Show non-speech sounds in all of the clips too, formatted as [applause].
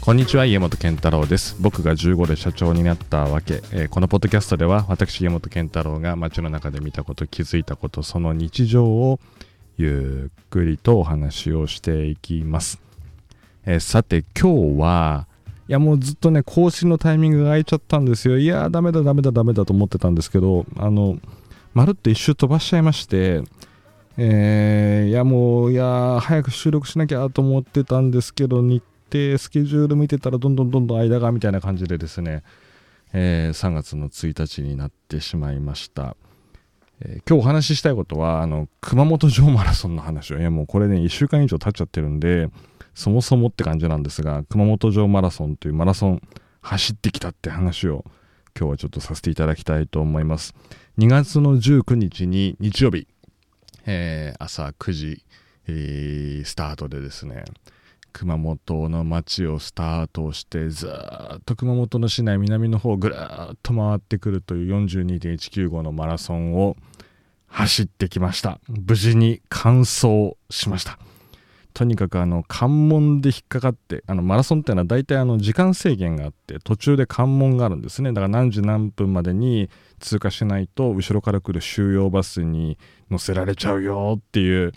こんにちは家元健太郎です。僕が15で社長になったわけ、えーこのポッドキャストでは私家元健太郎が街の中で見たこと気づいたことその日常をゆっくりとお話をしていきます、えーさて今日はいやもうずっとね更新のタイミングが空いちゃったんですよ。いやーダメだダメだダメだと思ってたんですけどあのまるっと一周飛ばしちゃいましてえーいやもういや早く収録しなきゃと思ってたんですけど日程スケジュール見てたらどんどんどんどん間がみたいな感じでですね、えー3月の1日になってしまいました、えー今日お話ししたいことはあの熊本城マラソンの話をいやもうこれね1週間以上経っちゃってるんでそもそもって感じなんですが熊本城マラソンというマラソン走ってきたって話を今日はちょっとさせていただきたいと思います。2月の19日に日曜日えー朝9時、えースタートでですね熊本の街をスタートしてずっと熊本の市内南の方をぐるっと回ってくるという42.195のマラソンを走ってきました。無事に完走しました。とにかくあの関門で引っかかってあのマラソンっていうのは大体あの時間制限があって途中で関門があるんですね。だから何時何分までに通過しないと後ろから来る収容バスに乗せられちゃうよっていう、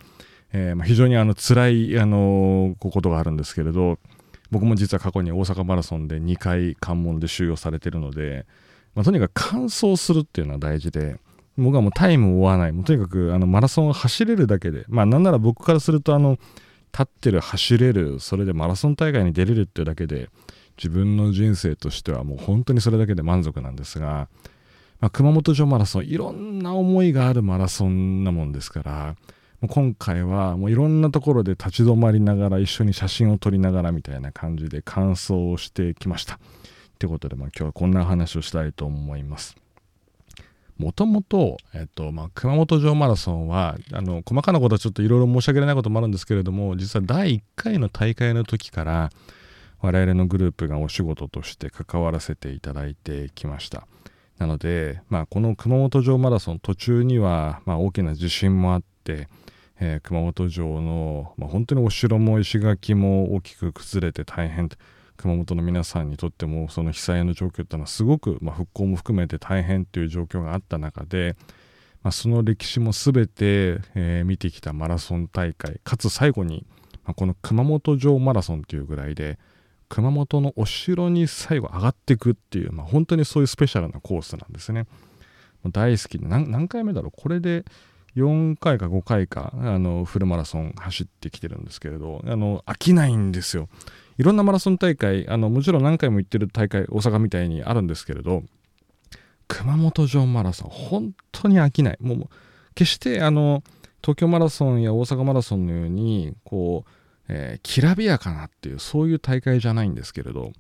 えーまあ非常にあの辛い、あのーことがあるんですけれど僕も実は過去に大阪マラソンで2回関門で収容されてるので、まあとにかく完走するっていうのは大事で僕はもうタイムを追わない。もうとにかくあのマラソンを走れるだけでまあなんなら僕からするとあの立ってる走れるそれでマラソン大会に出れるっていうだけで自分の人生としてはもう本当にそれだけで満足なんですが、まあ、熊本城マラソンいろんな思いがあるマラソンなもんですからもう今回はもういろんなところで立ち止まりながら一緒に写真を撮りながらみたいな感じで完走をしてきました。ってことで、まあ、今日はこんな話をしたいと思います。もともと、えっとまあ、熊本城マラソンはあの細かなことはちょっといろいろ申し訳ないこともあるんですけれども実は第1回の大会の時から我々のグループがお仕事として関わらせていただいてきましたなので、まあ、この熊本城マラソン途中には、まあ、大きな地震もあって、えー熊本城の、まあ、本当にお城も石垣も大きく崩れて大変熊本の皆さんにとってもその被災の状況っていうのはすごく、まあ、復興も含めて大変っていう状況があった中で、まあ、その歴史も全て、えー見てきたマラソン大会かつ最後に、まあこの熊本城マラソンっていうぐらいで熊本のお城に最後上がっていくっていう、まあ、本当にそういうスペシャルなコースなんですね。大好きで何回目だろう？これで4回か5回かあのフルマラソン走ってきてるんですけれどあの飽きないんですよ。いろんなマラソン大会あのもちろん何回も行ってる大会大阪みたいにあるんですけれど熊本城マラソン本当に飽きないもう決してあの東京マラソンや大阪マラソンのようにこう、えーきらびやかなっていうそういう大会じゃないんですけれど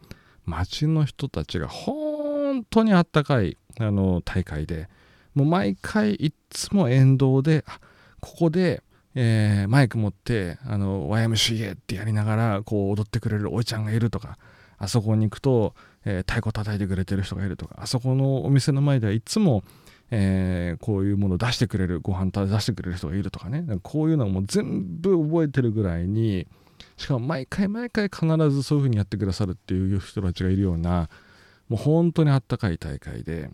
街の人たちが本当にあったかいあの大会でもう毎回いつも沿道でここで、えーマイク持ってあの YMCA ってやりながらこう踊ってくれるおいちゃんがいるとかあそこに行くと、えー太鼓叩いてくれてる人がいるとかあそこのお店の前ではいつも、えーこういうものを出してくれるご飯出してくれる人がいるとかね。こういうのをもう全部覚えてるぐらいにしかも毎回毎回必ずそういう風にやってくださるっていう人たちがいるようなもう本当にあったかい大会で、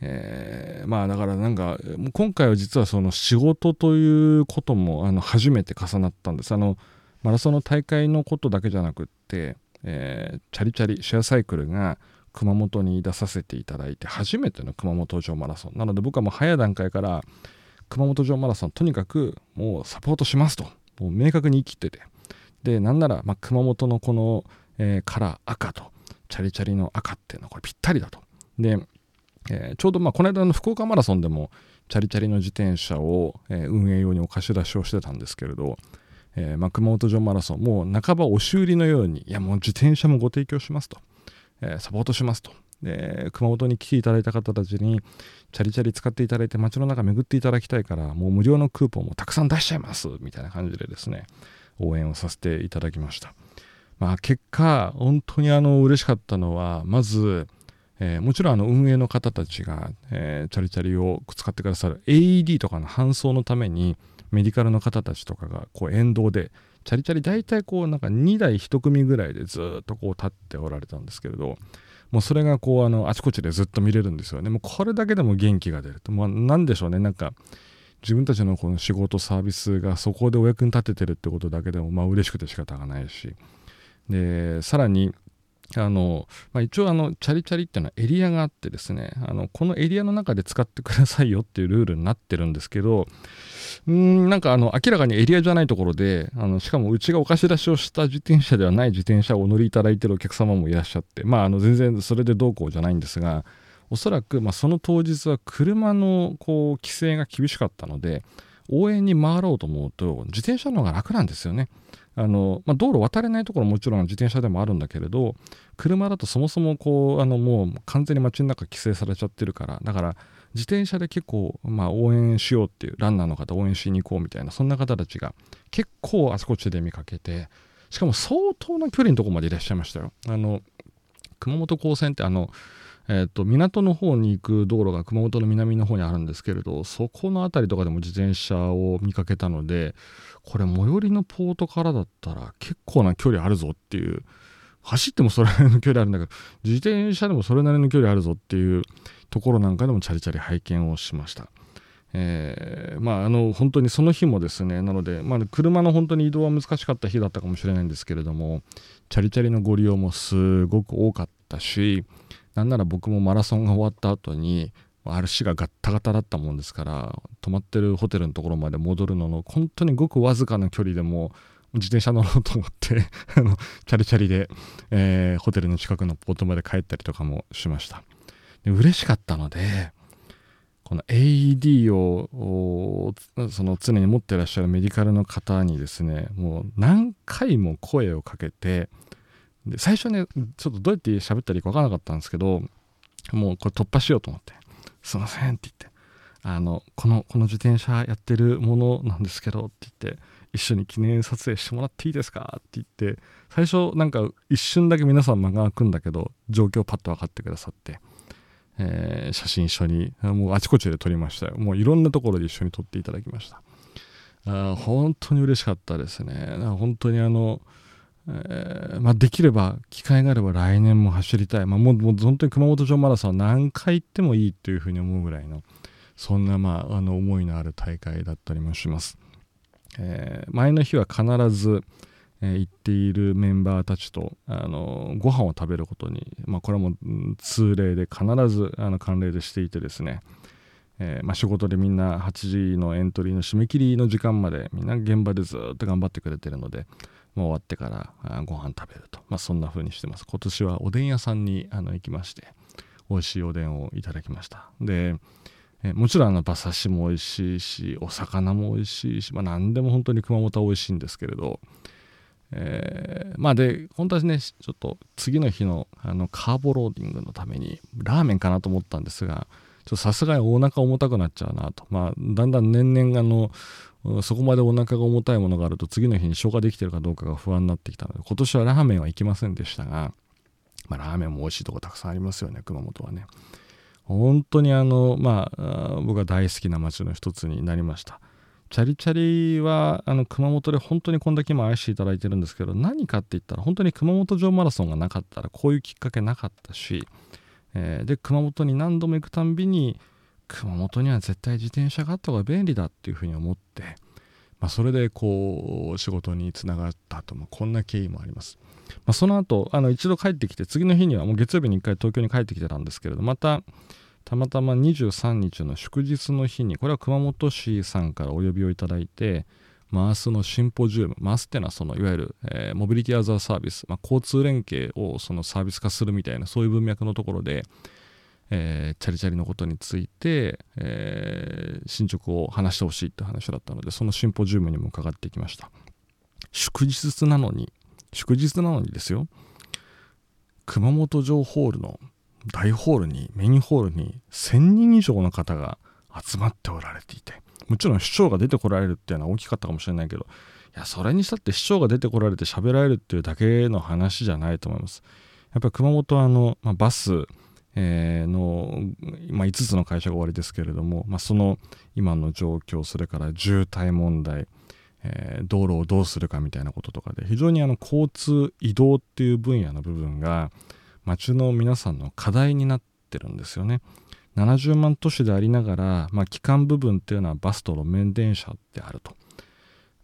えーまあだからなんか今回は実はその仕事ということもあの初めて重なったんです。あのマラソンの大会のことだけじゃなくって、えーチャリチャリシェアサイクルが熊本に出させていただいて初めての熊本城マラソン。なので僕はもう早い段階から熊本城マラソンとにかくもうサポートしますと。もう明確に言い切ってて。でなんなら、まあ、熊本のこの、えーカラー赤とチャリチャリの赤っていうのはこれぴったりだと。で、えーちょうどまあこの間の福岡マラソンでもチャリチャリの自転車を、えー運営用にお貸し出しをしてたんですけれど、えーま、熊本城マラソンもう半ば押し売りのようにいやもう自転車もご提供しますと、えサポートしますと。で熊本に来ていただいた方たちにチャリチャリ使っていただいて街の中巡っていただきたいからもう無料のクーポンもたくさん出しちゃいますみたいな感じでですね応援をさせていただきました。まあ結果本当にあの嬉しかったのはまず、えーもちろんあの運営の方たちが、えーチャリチャリを使ってくださる AED とかの搬送のためにメディカルの方たちとかがこう沿道でチャリチャリ大体こうなんか2台1組ぐらいでずっとこう立っておられたんですけれどもうそれがこうあのあちこちでずっと見れるんですよね。もうこれだけでも元気が出ると、まあ、何でしょうね。なんか自分たちのこの仕事サービスがそこでお役に立ててるってことだけでもまあ嬉しくて仕方がないし。でさらにあの、まあ、一応あのチャリチャリっていうのはエリアがあってですねあのこのエリアの中で使ってくださいよっていうルールになってるんですけどうんなんかあの明らかにエリアじゃないところであのしかもうちがお貸し出しをした自転車ではない自転車をお乗りいただいてるお客様もいらっしゃってまああの全然それでどうこうじゃないんですがおそらくまあその当日は車のこう規制が厳しかったので応援に回ろうと思うと自転車の方が楽なんですよね。あのまあ、道路渡れないところもちろん自転車でもあるんだけれど車だとそもそもこうあのもう完全に街の中規制されちゃってるからだから自転車で結構、まあ、応援しようっていうランナーの方応援しに行こうみたいなそんな方たちが結構あちこちで見かけてしかも相当な距離のとこまでいらっしゃいましたよ。あの熊本高専ってあのえーと、港の方に行く道路が熊本の南の方にあるんですけれどそこの辺りとかでも自転車を見かけたのでこれ最寄りのポートからだったら結構な距離あるぞっていう走ってもそれなりの距離あるんだけど自転車でもそれなりの距離あるぞっていうところなんかでもチャリチャリ拝見をしました。えー、まああの本当にその日もですねなので、まあ、車の本当に移動は難しかった日だったかもしれないんですけれどもチャリチャリのご利用もすごく多かったしなんなら僕もマラソンが終わった後に RC がガッタガタだったもんですから泊まってるホテルのところまで戻るのの本当にごくわずかな距離でも自転車乗ろうと思って [laughs] あのチャリチャリで、えー、ホテルの近くのポートまで帰ったりとかもしました。で嬉しかったのでこの AED をその常に持ってらっしゃるメディカルの方にですねもう何回も声をかけてで最初ねちょっとどうやって喋ったらいいか分からなかったんですけどもうこれ突破しようと思って「すいません」って言ってあのこのこの自転車やってるものなんですけどって言って一緒に記念撮影してもらっていいですかって言って最初なんか一瞬だけ皆さん間が空くんだけど状況パッと分かってくださって、えー、写真一緒にもうあちこちで撮りましたよ。もういろんなところで一緒に撮っていただきました。あ本当に嬉しかったですね。本当にあのえー、まあ、できれば機会があれば来年も走りたい、まあ、もうもう本当に熊本城マラソンは何回行ってもいいというふうに思うぐらいのそんな、まあ、あの思いのある大会だったりもします、えー、前の日は必ず、えー、行っているメンバーたちとあのご飯を食べることに、まあ、これはもう通例で必ずあの慣例でしていてですね。えー、まあ、仕事でみんな8時のエントリーの締め切りの時間までみんな現場でずっと頑張ってくれてるのでもう終わってからご飯食べると、まあ、そんな風にしてます。今年はおでん屋さんにあの行きまして美味しいおでんをいただきました。でえもちろんあの馬刺しも美味しいしお魚も美味しいし、まあ、何でも本当に熊本は美味しいんですけれど、えー、まあで本当はねちょっと次の日のあのカーボローディングのためにラーメンかなと思ったんですがちょさすがにお腹重たくなっちゃうなと。まあだんだん年々あのそこまでお腹が重たいものがあると次の日に消化できてるかどうかが不安になってきたので今年はラーメンは行きませんでしたが、まあ、ラーメンも美味しいとこたくさんありますよね熊本はね。本当にあのまあ僕は大好きな街の一つになりました。チャリチャリはあの熊本で本当にこんだけ今愛していただいてるんですけど何かって言ったら本当に熊本城マラソンがなかったらこういうきっかけなかったし、えー、で熊本に何度も行くたんびに熊本には絶対自転車があった方が便利だっていうふうに思って、まあ、それでこう仕事につながったと、まあ、こんな経緯もあります。まあ、その後あの一度帰ってきて次の日にはもう月曜日に1回東京に帰ってきてたんですけれどまたたまたま23日の祝日の日にこれは熊本市さんからお呼びをいただいてマースのシンポジウムマースっていうのはそのいわゆる、えー、モビリティアザーサービス、まあ、交通連携をそのサービス化するみたいなそういう文脈のところでえー、チャリチャリのことについて、えー、進捗を話してほしいって話だったのでそのシンポジウムにも伺ってきました。祝日なのに祝日なのにですよ。熊本城ホールの大ホールにメインホールに1000人以上の方が集まっておられていてもちろん市長が出てこられるっていうのは大きかったかもしれないけどいやそれにしたって市長が出てこられて喋られるっていうだけの話じゃないと思います。やっぱり熊本はあの、まあ、バスえー、の、まあ、5つの会社が終わりですけれども、まあ、その今の状況それから渋滞問題、えー、道路をどうするかみたいなこととかで非常にあの交通移動っていう分野の部分が街の皆さんの課題になってるんですよね。70万都市でありながら、まあ、基幹部分っていうのはバスと路面電車であると。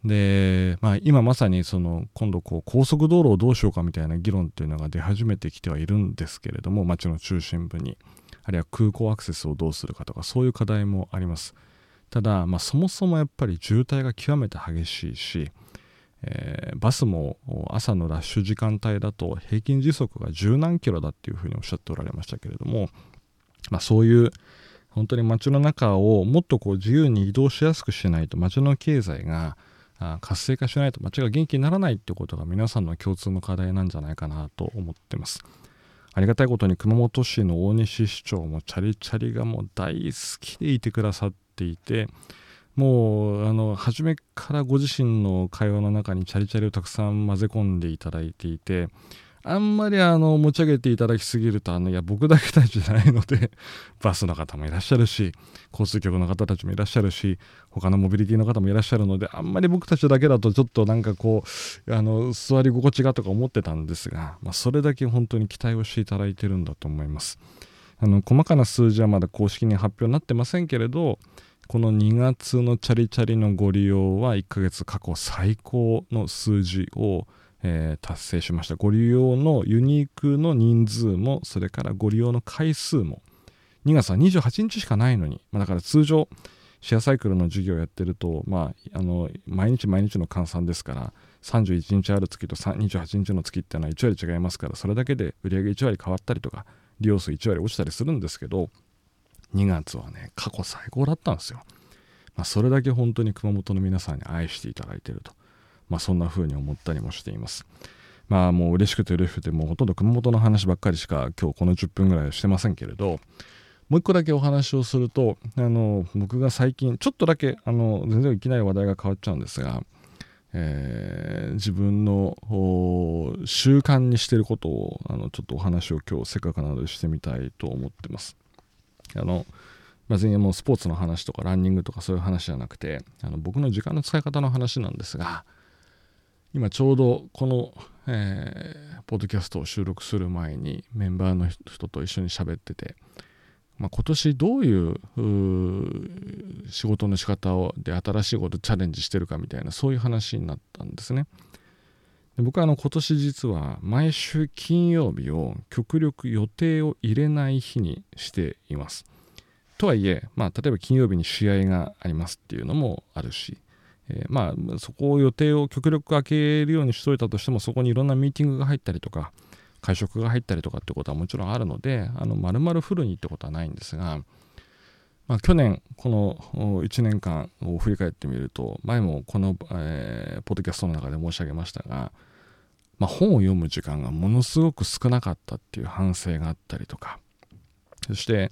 で、まあ、今まさにその今度こう高速道路をどうしようかみたいな議論っていうのが出始めてきてはいるんですけれども街の中心部にあるいは空港アクセスをどうするかとかそういう課題もあります。ただ、まあ、そもそもやっぱり渋滞が極めて激しいし、えー、バスも朝のラッシュ時間帯だと平均時速が十何キロだっていうふうにおっしゃっておられましたけれども、まあ、そういう本当に街の中をもっとこう自由に移動しやすくしないと街の経済が活性化しないと街が元気にならないってことが皆さんの共通の課題なんじゃないかなと思ってます。ありがたいことに熊本市の大西市長もチャリチャリがもう大好きでいてくださっていてもうあの初めからご自身の会話の中にチャリチャリをたくさん混ぜ込んでいただいていてあんまりあの持ち上げていただきすぎるとあのいや僕だけたちじゃないので [laughs] バスの方もいらっしゃるし交通局の方たちもいらっしゃるし他のモビリティの方もいらっしゃるのであんまり僕たちだけだとちょっとなんかこうあの座り心地がとか思ってたんですが、まあ、それだけ本当に期待をしていただいてるんだと思います。あの細かな数字はまだ公式に発表になってませんけれどこの2月のチャリチャリのご利用は1ヶ月過去最高の数字をえー、達成しました。ご利用のユニークの人数もそれからご利用の回数も2月は28日しかないのに、まあ、だから通常シェアサイクルの授業をやってると、まあ、あの毎日毎日の換算ですから31日ある月と28日の月っていうのは1割違いますからそれだけで売り上げ1割変わったりとか利用数1割落ちたりするんですけど2月はね過去最高だったんですよ、まあ、それだけ本当に熊本の皆さんに愛していただいてると。まあ、そんな風に思ったりもしています。まあもう嬉しくて嬉しくてもうほとんど熊本の話ばっかりしか今日この10分ぐらいはしてませんけれどもう一個だけお話をするとあの僕が最近ちょっとだけあの全然いきなり話題が変わっちゃうんですが、えー、自分の習慣にしてることをあのちょっとお話を今日せっかくなのでしてみたいと思ってます。あのまあ、全然もうスポーツの話とかランニングとかそういう話じゃなくてあの僕の時間の使い方の話なんですが今ちょうどこの、えー、ポッドキャストを収録する前にメンバーの人と一緒に喋ってて、まあ、今年どういう仕事の仕方をで新しいことチャレンジしてるかみたいなそういう話になったんですね。で僕はあの今年実は毎週金曜日を極力予定を入れない日にしています。とはいえ、まあ、例えば金曜日に試合がありますっていうのもあるし、えー、まあそこを予定を極力開けるようにしといたとしてもそこにいろんなミーティングが入ったりとか会食が入ったりとかってことはもちろんあるのであの丸々フルにってことはないんですが、まあ、去年この1年間を振り返ってみると前もこの、えー、ポッドキャストの中で申し上げましたが、まあ、本を読む時間がものすごく少なかったっていう反省があったりとかそして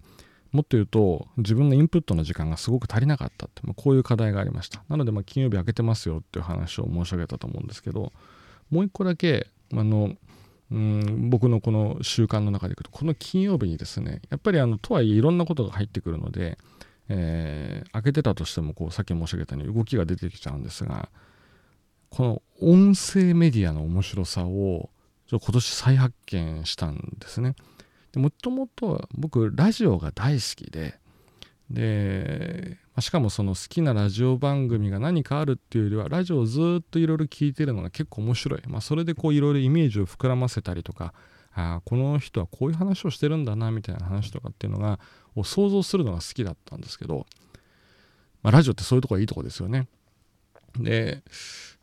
もっと言うと自分のインプットの時間がすごく足りなかったって、ま、こういう課題がありましたなのでま金曜日開けてますよっていう話を申し上げたと思うんですけどもう一個だけあのうん僕のこの習慣の中でいくとこの金曜日にですねやっぱりあのとはいえいろんなことが入ってくるので、えー、開けてたとしてもこうさっき申し上げたように動きが出てきちゃうんですがこの音声メディアの面白さをちょ今年再発見したんですね。もともと僕ラジオが大好きででまあしかもその好きなラジオ番組が何かあるっていうよりはラジオをずっといろいろ聞いてるのが結構面白い、まあ、それでこういろいろイメージを膨らませたりとかあこの人はこういう話をしてるんだなみたいな話とかっていうのがを想像するのが好きだったんですけど、まあ、ラジオってそういうとこがいいとこですよね。で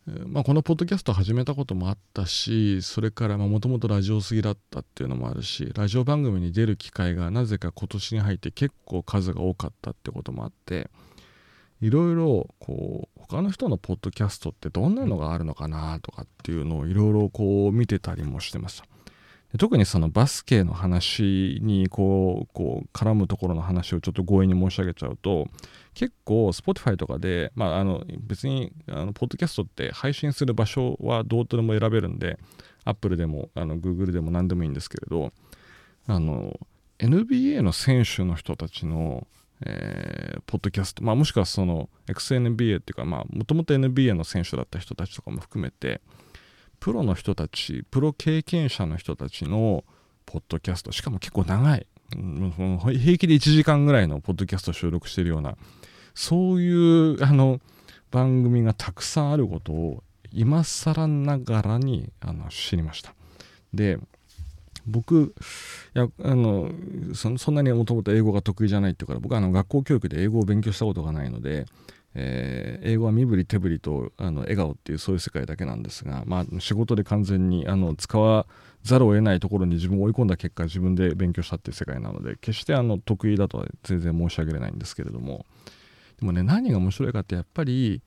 まあ、このポッドキャスト始めたこともあったしそれからもともとラジオ好きだったっていうのもあるしラジオ番組に出る機会がなぜか今年に入って結構数が多かったってこともあっていろいろこう他の人のポッドキャストってどんなのがあるのかなとかっていうのをいろいろこう見てたりもしてました。特にそのバスケの話にこうこう絡むところの話をちょっと強引に申し上げちゃうと結構 Spotify とかで、まあ、あの別にあのポッドキャストって配信する場所はどうとでも選べるんで Apple でもあの Google でも何でもいいんですけれどあの NBA の選手の人たちの、えー、ポッドキャスト、まあ、もしくはその XNBA っていうかもともと NBA の選手だった人たちとかも含めてプロの人たちプロ経験者の人たちのポッドキャストしかも結構長い。平気で1時間ぐらいのポッドキャスト収録してるようなそういうあの番組がたくさんあることを今更ながらにあの知りました。で僕いやあのそそんなにもともと英語が得意じゃないっていうから僕はあの学校教育で英語を勉強したことがないので、えー、英語は身振り手振りとあの笑顔っていうそういう世界だけなんですが、まあ、仕事で完全にあの使わざるを得ないところに自分を追い込んだ結果自分で勉強したっていう世界なので決してあの得意だとは全然申し上げれないんですけれども。でもね何が面白いかってやっぱり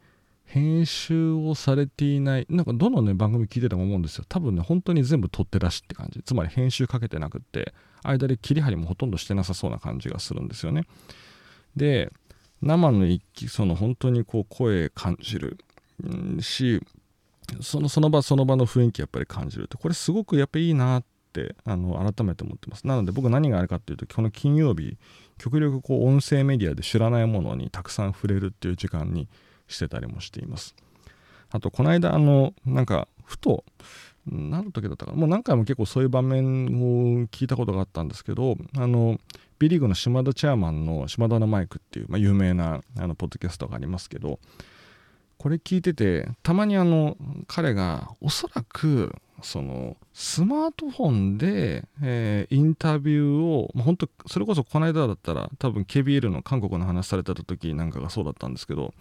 編集をされていないなんかどのね番組聞いてても思うんですよ。多分ね本当に全部撮ってらしって感じ。つまり編集かけてなくって間で切り張りもほとんどしてなさそうな感じがするんですよね。で生の一気その本当にこう声感じる。しそのその場その場の雰囲気やっぱり感じるってこれすごくやっぱいいなってあの改めて思ってます。なので僕何があるかっていうとこの金曜日極力こう音声メディアで知らないものにたくさん触れるっていう時間にしてたりもしています。あとこの間あのなんかふと何の時だったかな。もう何回も結構そういう場面を聞いたことがあったんですけどあの B リーグの島田チェアマンの島田のマイクっていう、まあ、有名なあのポッドキャストがありますけどこれ聞いててたまにあの彼がおそらくそのスマートフォンで、えー、インタビューを、まあ、本当それこそこの間だったら多分 KBL の韓国の話されてた時なんかがそうだったんですけど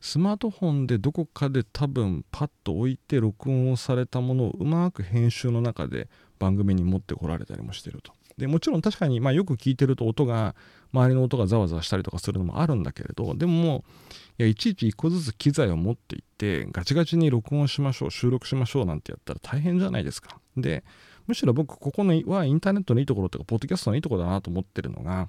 スマートフォンでどこかで多分パッと置いて録音をされたものをうまく編集の中で番組に持ってこられたりもしてると。でもちろん確かに、まあ、よく聞いてると音が周りの音がざわざわしたりとかするのもあるんだけれどでもいやいちいち一個ずつ機材を持っていってガチガチに録音しましょう収録しましょうなんてやったら大変じゃないですか。でむしろ僕ここのはインターネットのいいところとかポッドキャストのいいところだなと思ってるのが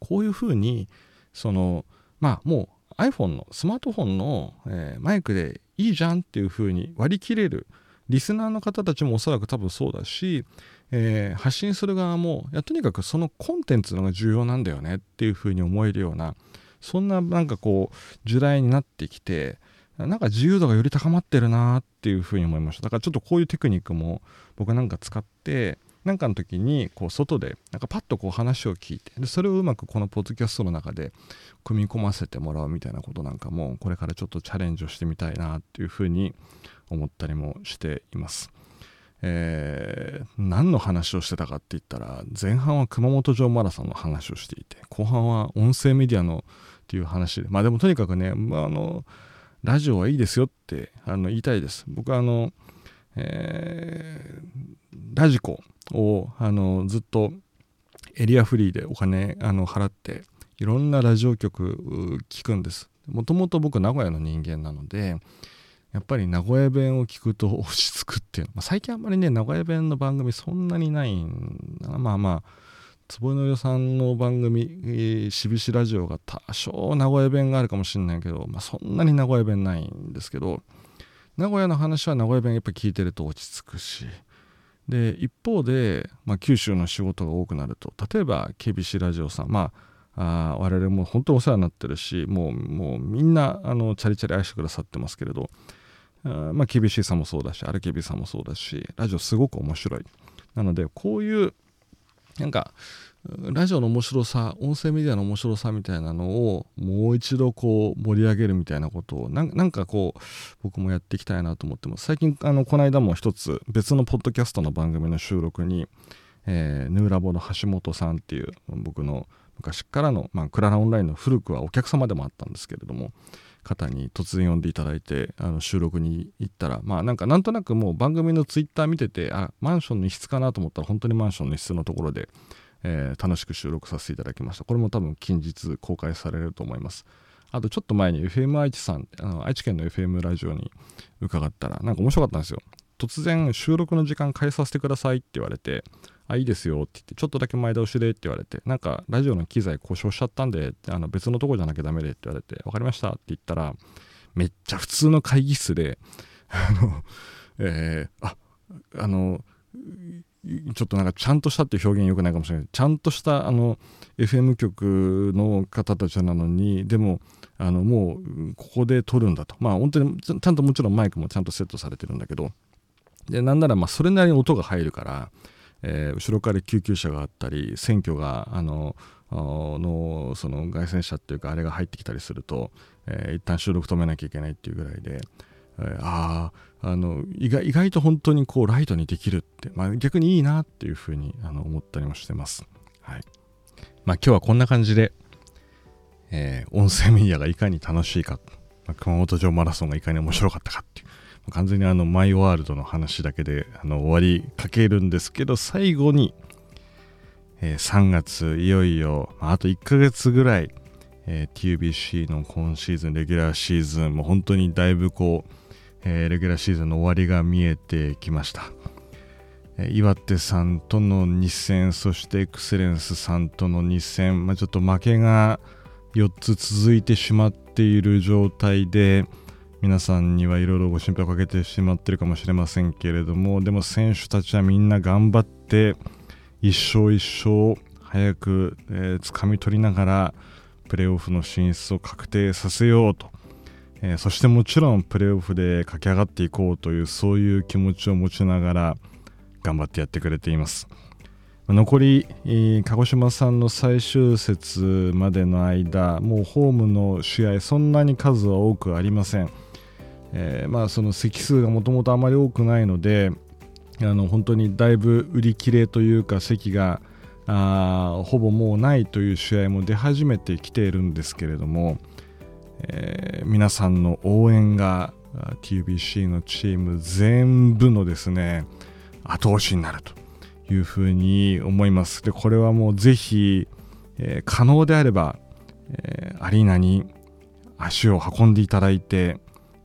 こういうふうにそのまあもう iPhone のスマートフォンの、えー、マイクでいいじゃんっていうふうに割り切れるリスナーの方たちもおそらく多分そうだしえー、発信する側もいやとにかくそのコンテンツのが重要なんだよねっていうふうに思えるようなそんななんかこう時代になってきてなんか自由度がより高まってるなっていうふうに思いましただからちょっとこういうテクニックも僕なんか使ってなんかの時にこう外でなんかパッとこう話を聞いてでそれをうまくこのポッドキャストの中で組み込ませてもらうみたいなことなんかもこれからちょっとチャレンジをしてみたいなっていうふうに思ったりもしています。えー、何の話をしてたかって言ったら前半は熊本城マラソンの話をしていて後半は音声メディアのっていう話でまあでもとにかくね、まあ、あのラジオはいいですよってあの言いたいです。僕はあの、えー、ラジコをあのずっとエリアフリーでお金あの払っていろんなラジオ局聞くんです。もともと僕名古屋の人間なのでやっぱり名古屋弁を聞くと落ち着くっていう。まあ、最近あんまりね名古屋弁の番組そんなにないな。まあまあ坪井の予さんの番組「しびしラジオ」が多少名古屋弁があるかもしれないけど、まあ、そんなに名古屋弁ないんですけど名古屋の話は名古屋弁やっぱ聞いてると落ち着くし。で一方で、まあ、九州の仕事が多くなると例えば KBC ラジオさん。まああ我々も本当お世話になってるしもうもうみんなあのチャリチャリ愛してくださってますけれど。まあ、厳しさもそうだし、アルケビさもそうだし、ラジオすごく面白い。なので、こういう、なんか、ラジオの面白さ、音声メディアの面白さみたいなのをもう一度こう盛り上げるみたいなことをなんかこう僕もやっていきたいなと思ってます。最近あのこの間も一つ別のポッドキャストの番組の収録に、えー、ヌーラボの橋本さんっていう僕の昔からの、まあ、クララオンラインの古くはお客様でもあったんですけれども、方に突然呼んでいただいてあの収録に行ったらまあなんかなんとなくもう番組のツイッター見ててあマンションの一室かなと思ったら本当にマンションの一室のところで、えー、楽しく収録させていただきました。これも多分近日公開されると思います。あとちょっと前に FM 愛知さんあの愛知県の FM ラジオに伺ったらなんか面白かったんですよ。突然収録の時間変えさせてくださいって言われてあ、いいですよって言って、ちょっとだけ前倒しでって言われて、なんかラジオの機材故障しちゃったんで、あの別のとこじゃなきゃダメでって言われて、分かりましたって言ったら、めっちゃ普通の会議室で、あの、えー、あ、あの、ちょっとなんかちゃんとしたっていう表現よくないかもしれない。ちゃんとしたあの FM 局の方たちなのにでもあのもうここで撮るんだと。まあ本当にちゃんともちろんマイクもちゃんとセットされてるんだけどでなんならまあそれなりに音が入るから、えー、後ろから救急車があったり選挙があののその凱旋車っていうかあれが入ってきたりすると、えー、一旦収録止めなきゃいけないっていうぐらいで、えー、ああの意外意外と本当にこうライトにできるって、まあ、逆にいいなっていうふうにあの思ったりもしてます。はいまあ、今日はこんな感じで、えー、音声メディアがいかに楽しいか、まあ、熊本城マラソンがいかに面白かったかっていう、完全にあのマイワールドの話だけであの終わりかけるんですけど最後に、えー、3月いよいよ、まあ、あと1ヶ月ぐらい、えー、TUBC の今シーズンレギュラーシーズンもう本当にだいぶこう、えー、レギュラーシーズンの終わりが見えてきました、えー、岩手さんとの2戦そしてエクセレンスさんとの2戦、まあ、ちょっと負けが4つ続いてしまっている状態で皆さんにはいろいろご心配をかけてしまってるかもしれませんけれどもでも選手たちはみんな頑張って一勝一勝早く、えー、掴み取りながらプレーオフの進出を確定させようと、えー、そしてもちろんプレーオフで駆け上がっていこうというそういう気持ちを持ちながら頑張ってやってくれています。残り、鹿児島さんの最終節までの間もうホームの試合そんなに数は多くありません、えー、まあその席数がもともとあまり多くないのであの本当にだいぶ売り切れというか席があほぼもうないという試合も出始めてきているんですけれども、えー、皆さんの応援が TBC のチーム全部のですね後押しになるというふうに思います。でこれはもうぜひ、えー、可能であれば、えー、アリーナに足を運んでいただいて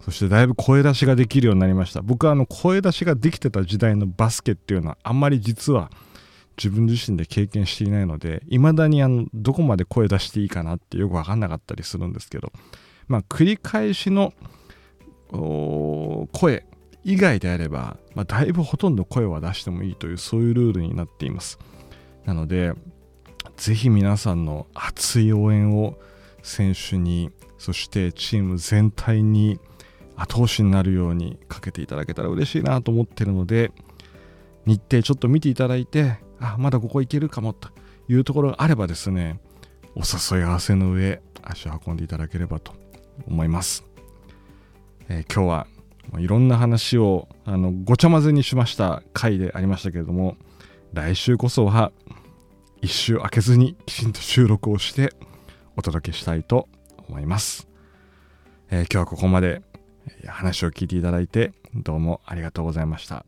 そしてだいぶ声出しができるようになりました。僕はあの声出しができてた時代のバスケっていうのはあんまり実は自分自身で経験していないので未だにあのどこまで声出していいかなってよく分かんなかったりするんですけどまあ繰り返しの声以外であれば、まあ、だいぶほとんど声は出してもいいというそういうルールになっています。なのでぜひ皆さんの熱い応援を選手にそしてチーム全体に後押しになるようにかけていただけたら嬉しいなと思ってるので日程ちょっと見ていただいてあまだここ行けるかもというところがあればですねお誘い合わせの上足を運んでいただければと思います、えー、今日はいろんな話をあのごちゃ混ぜにしました回でありましたけれども来週こそは一周空けずにきちんと収録をしてお届けしたいと思います、えー、今日はここまで。話を聞いていただいてどうもありがとうございました。